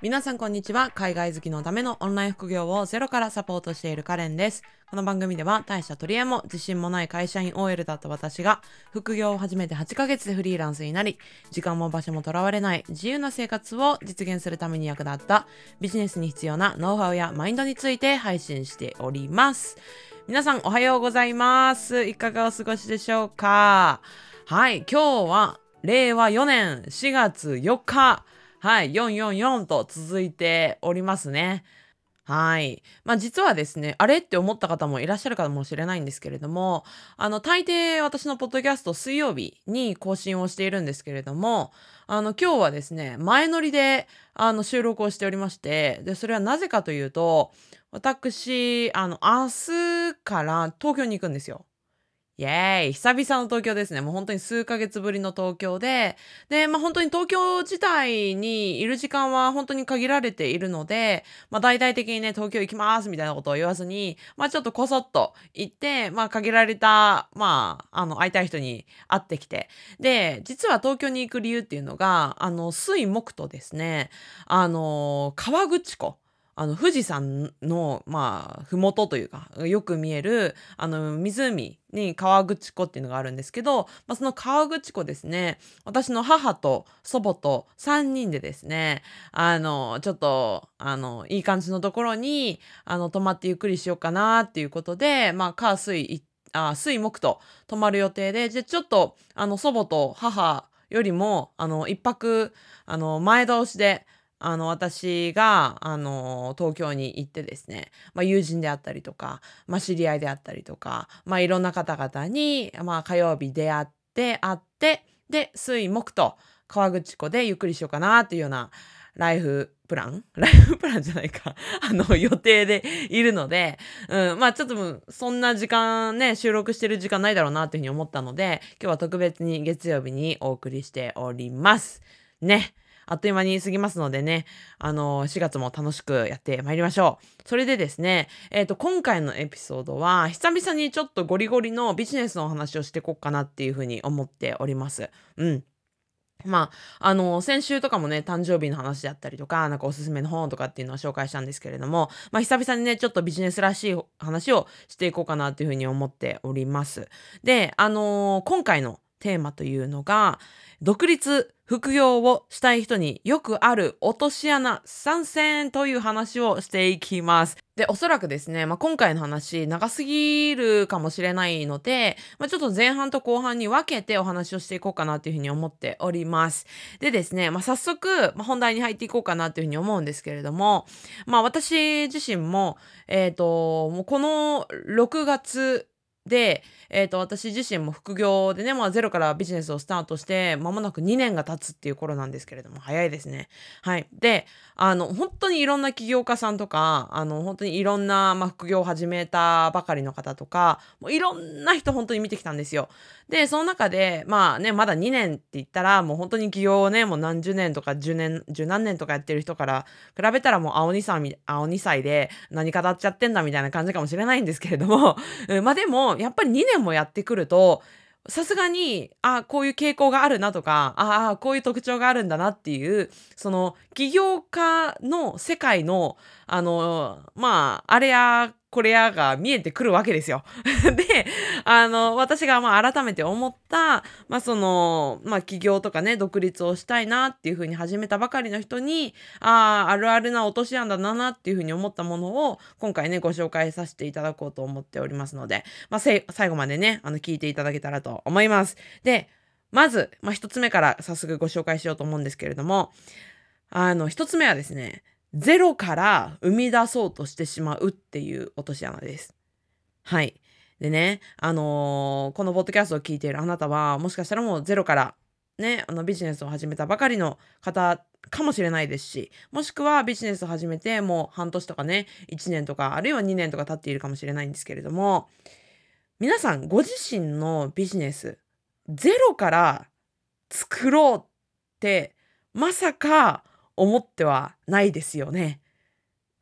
皆さんこんにちは。海外好きのためのオンライン副業をゼロからサポートしているカレンです。この番組では大した取り柄も自信もない会社員 OL だった私が副業を始めて8ヶ月でフリーランスになり、時間も場所もとらわれない自由な生活を実現するために役立ったビジネスに必要なノウハウやマインドについて配信しております。皆さんおはようございます。いかがお過ごしでしょうか？はい、今日は令和4年4月4日はい、444と続いておりますね。はい。まあ実はですね、あれって思った方もいらっしゃるかもしれないんですけれども、あの、大抵私のポッドキャスト水曜日に更新をしているんですけれども、あの、今日はですね、前乗りで、あの、収録をしておりまして、で、それはなぜかというと、私、あの、明日から東京に行くんですよ。イエーイ久々の東京ですね。もう本当に数ヶ月ぶりの東京で、で、まあ本当に東京自体にいる時間は本当に限られているので、まあ大々的にね、東京行きますみたいなことを言わずに、まあちょっとこそっと行って、まあ限られた、まあ、あの、会いたい人に会ってきて。で、実は東京に行く理由っていうのが、あの、水木とですね、あの、河口湖。あの富士山のまあ麓というかよく見えるあの湖に河口湖っていうのがあるんですけど、まあ、その河口湖ですね私の母と祖母と3人でですねあのちょっとあのいい感じのところにあの泊まってゆっくりしようかなっていうことでまあ火水あ水木と泊まる予定でじゃちょっとあの祖母と母よりもあの一泊あの前倒しであの、私が、あの、東京に行ってですね、まあ、友人であったりとか、まあ、知り合いであったりとか、まあ、いろんな方々に、まあ、火曜日出会って、会って、で、水木と川口湖でゆっくりしようかなっていうようなライフプラン？ライフプランじゃないか あの、予定でいるので、うん、まあちょっとそんな時間ね、収録してる時間ないだろうなというふうに思ったので、今日は特別に月曜日にお送りしております。ね。あっという間に過ぎますのでね、あの、4月も楽しくやってまいりましょう。それでですね、えっ、ー、と、今回のエピソードは、久々にちょっとゴリゴリのビジネスのお話をしていこうかなっていうふうに思っております。うん。まあ、あの、先週とかもね、誕生日の話だったりとか、なんかおすすめの本とかっていうのは紹介したんですけれども、まあ、久々にね、ちょっとビジネスらしい話をしていこうかなっていうふうに思っております。で、あのー、今回のテーマというのが、独立副業をしたい人によくある落とし穴参戦という話をしていきます。で、おそらくですね、まあ、今回の話長すぎるかもしれないので、まあ、ちょっと前半と後半に分けてお話をしていこうかなっていうふうに思っております。でですね、まあ、早速、本題に入っていこうかなっていうふうに思うんですけれども、まあ私自身も、えっ、ー、と、もうこの6月で、えっ、ー、と、私自身も副業でね、まあゼロからビジネスをスタートして、間もなく2年が経つっていう頃なんですけれども、早いですね。はい。で、あの、本当にいろんな起業家さんとか、あの、本当にいろんな、まあ、副業を始めたばかりの方とか、もういろんな人本当に見てきたんですよ。で、その中で、まあね、まだ2年って言ったら、もう本当に起業をね、もう何十年とか10年、十何年とかやってる人から比べたらもう青2歳、青2歳で何語っちゃってんだみたいな感じかもしれないんですけれども、まあでもやっぱり2年もやってくると、さすがに、あこういう傾向があるなとか、ああ、こういう特徴があるんだなっていう、その、起業家の世界の、あの、まあ、あれやこれやが見えてくるわけですよ。で、あの、私がまあ改めて思った、まあその、まあ起業とかね、独立をしたいなっていうふうに始めたばかりの人に、ああ、あるあるな落とし穴だなっていうふうに思ったものを、今回ね、ご紹介させていただこうと思っておりますので、まあ最後までね、あの、聞いていただけたらと思います。で、まず、まあ一つ目から早速ご紹介しようと思うんですけれども、あの、一つ目はですね、ゼロから生み出そうとしてしまうっていう落とし穴です。はい。でね、あのー、このポッドキャストを聞いているあなたは、もしかしたらもうゼロからね、あのビジネスを始めたばかりの方かもしれないですし、もしくはビジネスを始めてもう半年とかね、1年とか、あるいは2年とか経っているかもしれないんですけれども、皆さんご自身のビジネス、ゼロから作ろうって、まさか思ってはないですよね。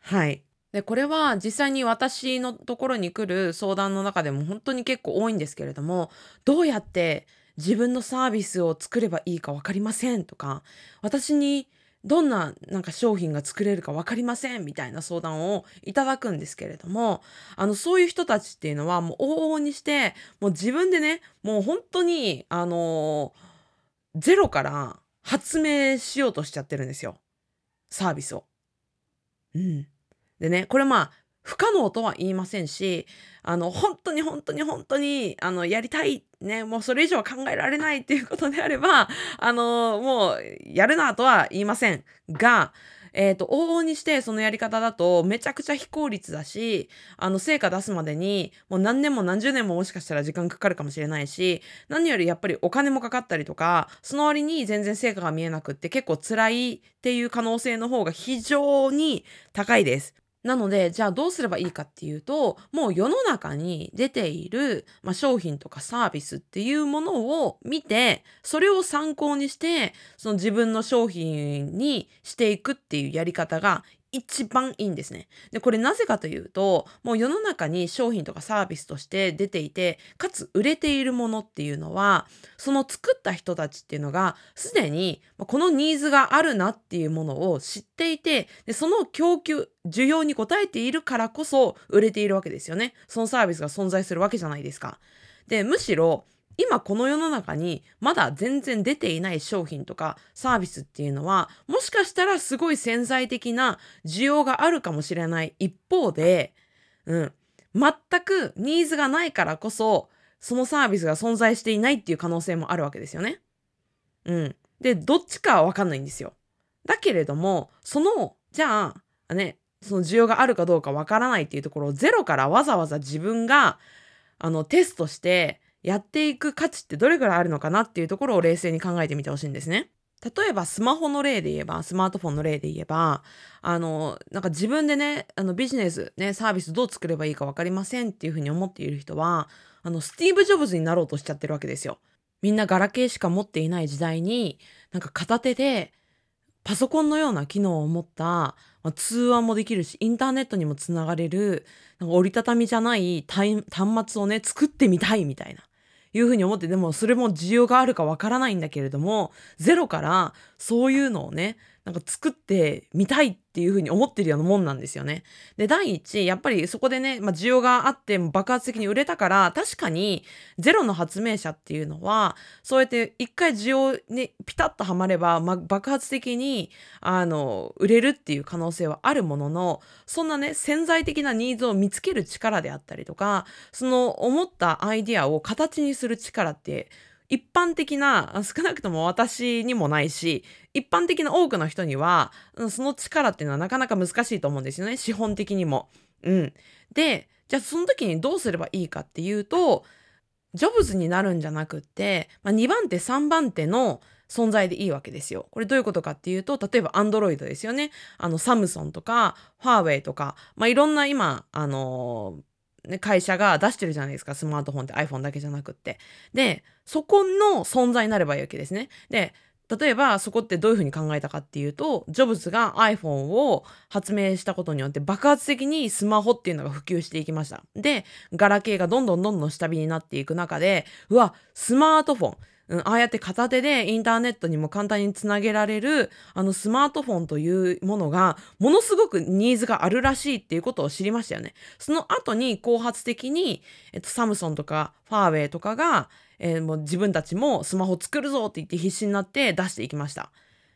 はい。で、これは実際に私のところに来る相談の中でも本当に結構多いんですけれども、どうやって自分のサービスを作ればいいか分かりませんとか、私にどんななんか商品が作れるか分かりませんみたいな相談をいただくんですけれどもあのそういう人たちっていうのはもう往々にしてもう自分でねもう本当にあのゼロから発明しようとしちゃってるんですよサービスを。うん、でねこれまあ不可能とは言いませんし、あの、本当に本当に本当に、あの、やりたい、ね、もうそれ以上は考えられないっていうことであれば、あの、もう、やるなとは言いませんが、えっ、ー、と、往々にしてそのやり方だとめちゃくちゃ非効率だし、あの、成果出すまでにもう何年も何十年ももしかしたら時間かかるかもしれないし、何よりやっぱりお金もかかったりとか、その割に全然成果が見えなくって結構辛いっていう可能性の方が非常に高いです。なので、じゃあどうすればいいかっていうと、もう世の中に出ている、まあ、商品とかサービスっていうものを見て、それを参考にして、その自分の商品にしていくっていうやり方が一番いいんですね。で、これなぜかというと、もう世の中に商品とかサービスとして出ていて、かつ売れているものっていうのは、その作った人たちっていうのが、すでにこのニーズがあるなっていうものを知っていて、でその供給、需要に応えているからこそ売れているわけですよね。そのサービスが存在するわけじゃないですか。で、むしろ、今この世の中にまだ全然出ていない商品とかサービスっていうのはもしかしたらすごい潜在的な需要があるかもしれない一方で、うん、全くニーズがないからこそそのサービスが存在していないっていう可能性もあるわけですよね。うん。で、どっちかはわかんないんですよ。だけれども、その、じゃあ、ね、その需要があるかどうかわからないっていうところをゼロからわざわざ自分が、あの、テストして、やっていく価値ってどれぐらいあるのかなっていうところを冷静に考えてみてほしいんですね。例えばスマホの例で言えば、スマートフォンの例で言えば、あの、なんか自分でね、あのビジネス、ね、サービスどう作ればいいか分かりませんっていうふうに思っている人は、あの、スティーブ・ジョブズになろうとしちゃってるわけですよ。みんなガラケーしか持っていない時代に、なんか片手でパソコンのような機能を持った、まあ、通話もできるし、インターネットにもつながれる、なんか折りたたみじゃない端末をね、作ってみたいみたいな。いうふうに思って、でもそれも需要があるかわからないんだけれども、ゼロからそういうのをね、なんか作ってみたいっていうふうに思ってるようなもんなんですよね。で、第一、やっぱりそこでね、まあ、需要があって爆発的に売れたから、確かにゼロの発明者っていうのは、そうやって一回需要にピタッとはまれば、まあ、爆発的に、あの、売れるっていう可能性はあるものの、そんなね、潜在的なニーズを見つける力であったりとか、その思ったアイディアを形にする力って、一般的な、少なくとも私にもないし、一般的な多くの人には、その力っていうのはなかなか難しいと思うんですよね。資本的にも。うん。で、じゃあその時にどうすればいいかっていうと、ジョブズになるんじゃなくって、まあ、2番手、3番手の存在でいいわけですよ。これどういうことかっていうと、例えばアンドロイドですよね。あの、サムソンとか、ファーウェイとか、まあ、いろんな今、あのー、会社が出してるじゃないですか、スマートフォンって iPhone だけじゃなくって。で、そこの存在になればいいわけですね。で、例えばそこってどういうふうに考えたかっていうと、ジョブズが iPhone を発明したことによって爆発的にスマホっていうのが普及していきました。で、ガラケーがどんどんどんどん下火になっていく中で、うわ、スマートフォン。うん、ああやって片手でインターネットにも簡単につなげられるあのスマートフォンというものがものすごくニーズがあるらしいっていうことを知りましたよね。その後に後発的に、えっと、サムソンとかファーウェイとかが、えー、もう自分たちもスマホ作るぞって言って必死になって出していきました。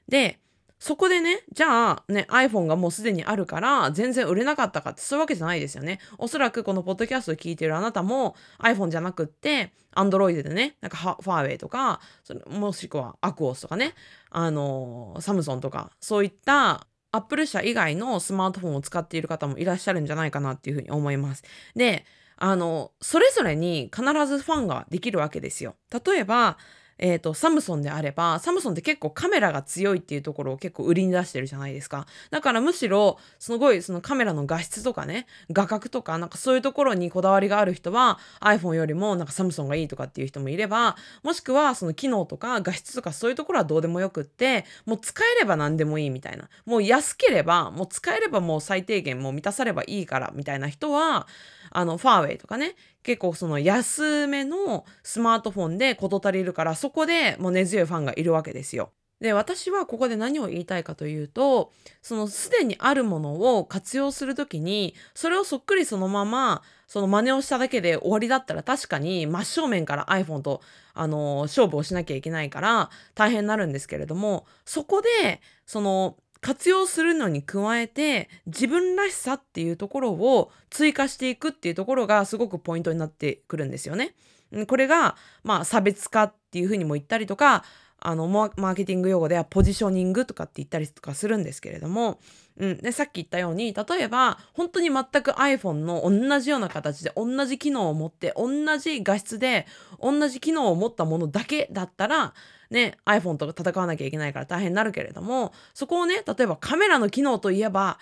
で、そこでね、じゃあね、iPhone がもうすでにあるから全然売れなかったかってそういうわけじゃないですよね。おそらくこのポッドキャストを聞いてるあなたも iPhone じゃなくって Android でね、なんかファーウェイとか、それもしくはアクオスとかね、あのサムソンとか、そういったアップル社以外のスマートフォンを使っている方もいらっしゃるんじゃないかなっていうふうに思います。で、あの、それぞれに必ずファンができるわけですよ。例えば、えっ、ー、と、サムソンであれば、サムソンって結構カメラが強いっていうところを結構売りに出してるじゃないですか。だからむしろ、すごいそのカメラの画質とかね、画角とか、なんかそういうところにこだわりがある人は iPhone よりもなんかサムソンがいいとかっていう人もいれば、もしくはその機能とか画質とかそういうところはどうでもよくって、もう使えれば何でもいいみたいな。もう安ければ、もう使えればもう最低限もう満たさればいいからみたいな人は、あの、ファーウェイとかね、結構その安めのスマートフォンで事足りるから、そこでもう根強いファンがいるわけですよ。で私はここで何を言いたいかというとそのすでにあるものを活用する時にそれをそっくりそのままその真似をしただけで終わりだったら確かに真正面から iPhone とあの勝負をしなきゃいけないから大変になるんですけれどもそこでその活用するのに加えて自分らしさっていうところを追加していくっていうところがすごくポイントになってくるんですよね。これがまあ差別化っていうふうにも言ったりとかあのマーケティング用語ではポジショニングとかって言ったりとかするんですけれども、うん、でさっき言ったように例えば本当に全く iPhone の同じような形で同じ機能を持って同じ画質で同じ機能を持ったものだけだったらね iPhone と戦わなきゃいけないから大変になるけれどもそこをね例えばカメラの機能といえば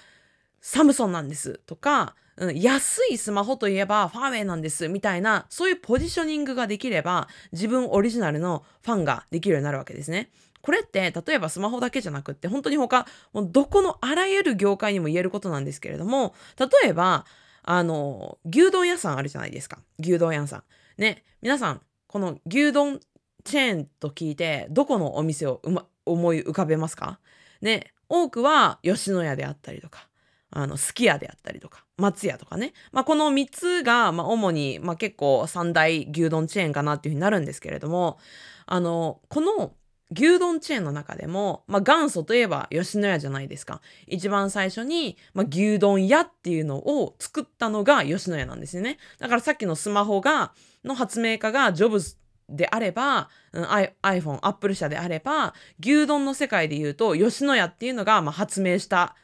サムソンなんですとかうん、安いスマホといえばファーウェイなんですみたいなそういうポジショニングができれば自分オリジナルのファンができるようになるわけですね。これって例えばスマホだけじゃなくって本当に他もうどこのあらゆる業界にも言えることなんですけれども例えばあの牛丼屋さんあるじゃないですか牛丼屋さん。ね皆さんこの牛丼チェーンと聞いてどこのお店を、ま、思い浮かべますか？ね多くは吉野家であったりとかあの、すき家であったりとか、松屋とかね。まあ、この3つが、まあ、主に、まあ、結構三大牛丼チェーンかなっていうふうになるんですけれども、あの、この牛丼チェーンの中でも、まあ、元祖といえば吉野家じゃないですか。一番最初に、まあ、牛丼屋っていうのを作ったのが吉野家なんですよね。だからさっきのスマホが、の発明家がジョブズであれば、うん、iPhone、Apple 社であれば、牛丼の世界で言うと吉野家っていうのが、まあ、発明した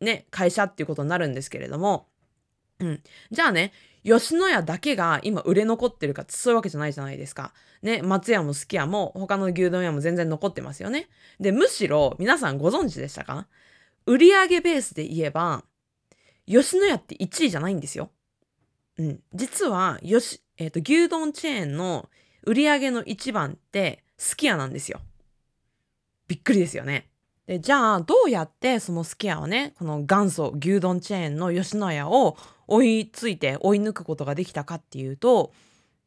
ね、会社っていうことになるんですけれども、うん。じゃあね、吉野家だけが今売れ残ってるかってそういうわけじゃないじゃないですか。ね、松屋もすき家も他の牛丼屋も全然残ってますよね。で、むしろ皆さんご存知でしたか？売上ベースで言えば、吉野家って1位じゃないんですよ。うん。実は、よし、えっ、ー、と、牛丼チェーンの売り上げの一番ってすき家なんですよ。びっくりですよね。でじゃあどうやってそのすき家をねこの元祖牛丼チェーンの吉野家を追いついて追い抜くことができたかっていうと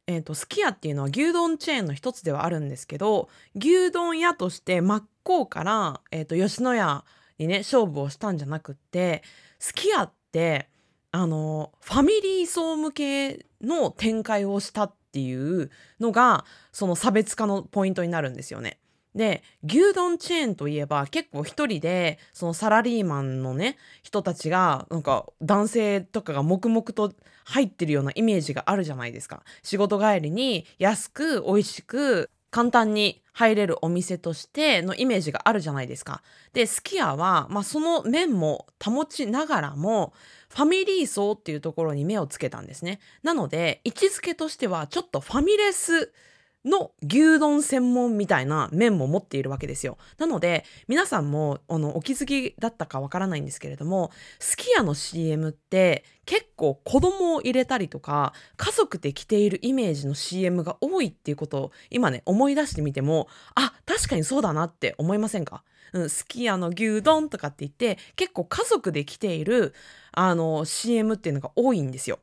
えーと、すき家っていうのは牛丼チェーンの一つではあるんですけど牛丼屋として真っ向から、えーと、吉野家にね勝負をしたんじゃなくってすき家ってあのファミリー層向けの展開をしたっていうのがその差別化のポイントになるんですよね。で牛丼チェーンといえば結構一人でそのサラリーマンのね人たちがなんか男性とかが黙々と入ってるようなイメージがあるじゃないですか仕事帰りに安く美味しく簡単に入れるお店としてのイメージがあるじゃないですか。で、すき家は、まあ、その面も保ちながらも、ファミリー層っていうところに目をつけたんですね。なので、位置づけとしては、ちょっとファミレスの牛丼専門みたいな麺も持っているわけですよ。なので皆さんもあのお気づきだったかわからないんですけれどもすき家の CM って結構子供を入れたりとか家族で着ているイメージの CM が多いっていうことを今ね思い出してみてもあ確かにそうだなって思いませんか？うん、すき家の牛丼とかって言って結構家族で着ているあの CM っていうのが多いんですよ。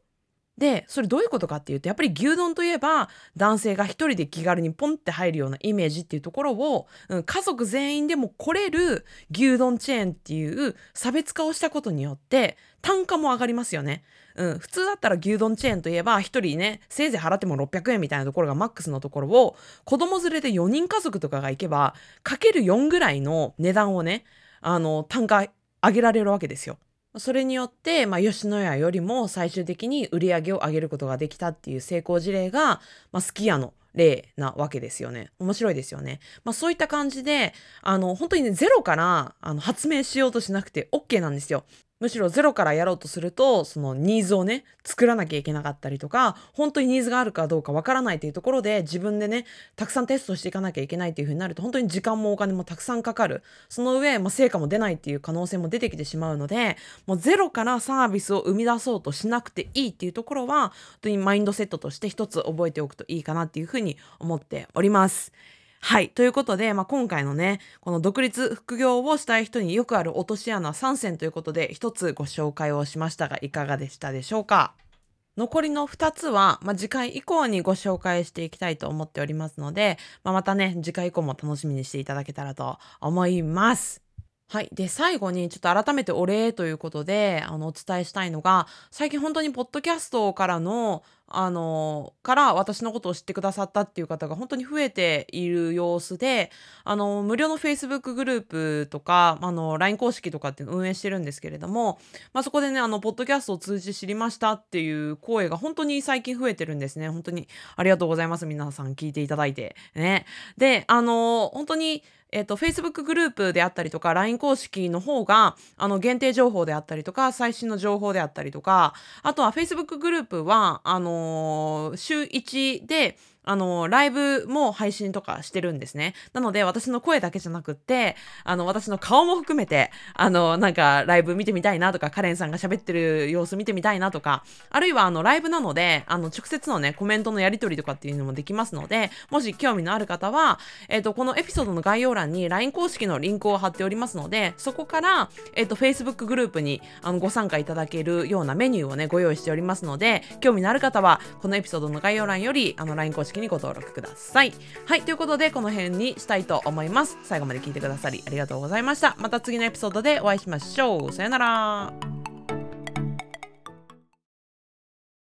でそれどういうことかっていうとやっぱり牛丼といえば男性が一人で気軽にポンって入るようなイメージっていうところを、うん、家族全員でも来れる牛丼チェーンっていう差別化をしたことによって単価も上がりますよね。うん、普通だったら牛丼チェーンといえば1人ねせいぜい払っても600円みたいなところがマックスのところを子供連れで4人家族とかが行けばかける4ぐらいの値段をねあの単価上げられるわけですよ。それによって、まあ、吉野家よりも最終的に売り上げを上げることができたっていう成功事例が、まあ、すき家の例なわけですよね。面白いですよね。まあそういった感じで、あの、本当にね、ゼロからあの発明しようとしなくて OK なんですよ。むしろゼロからやろうとするとそのニーズをね作らなきゃいけなかったりとか本当にニーズがあるかどうかわからないというところで自分でねたくさんテストしていかなきゃいけないっていう風になると本当に時間もお金もたくさんかかるその上、まあ、成果も出ないっていう可能性も出てきてしまうのでもうゼロからサービスを生み出そうとしなくていいっていうところは本当にマインドセットとして一つ覚えておくといいかなっていう風に思っております。はい。ということで、まあ、今回のね、この独立副業をしたい人によくある落とし穴3選ということで、一つご紹介をしましたが、いかがでしたでしょうか？残りの2つは、まあ、次回以降にご紹介していきたいと思っておりますので、まあ、またね、次回以降も楽しみにしていただけたらと思います。はい。で、最後にちょっと改めてお礼ということで、あの、お伝えしたいのが、最近本当にポッドキャストからの、あの、から私のことを知ってくださったっていう方が本当に増えている様子で、あの、無料の Facebook グループとか、あの、LINE 公式とかって運営してるんですけれども、まあ、そこでね、あの、ポッドキャストを通じ知りましたっていう声が本当に最近増えてるんですね。本当にありがとうございます。皆さん聞いていただいて。ね。で、あの、本当に、えっ、と、Facebook グループであったりとか、LINE 公式の方が、あの、限定情報であったりとか、最新の情報であったりとか、あとは Facebook グループは、あのー、週1で、あの、ライブも配信とかしてるんですね。なので、私の声だけじゃなくって、あの、私の顔も含めて、あの、なんか、ライブ見てみたいなとか、カレンさんが喋ってる様子見てみたいなとか、あるいは、あの、ライブなので、あの、直接のね、コメントのやり取りとかっていうのもできますので、もし興味のある方は、えっ、ー、と、このエピソードの概要欄に LINE 公式のリンクを貼っておりますので、そこから、えっ、ー、と、Facebook グループに、あの、ご参加いただけるようなメニューをね、ご用意しておりますので、興味のある方は、このエピソードの概要欄より、あの、LINE 公式式にご登録ください。さい。はい、ということでこの辺にしたいと思います。最後まで聞いてくださりありがとうございました。また次のエピソードでお会いしましょう。さよなら。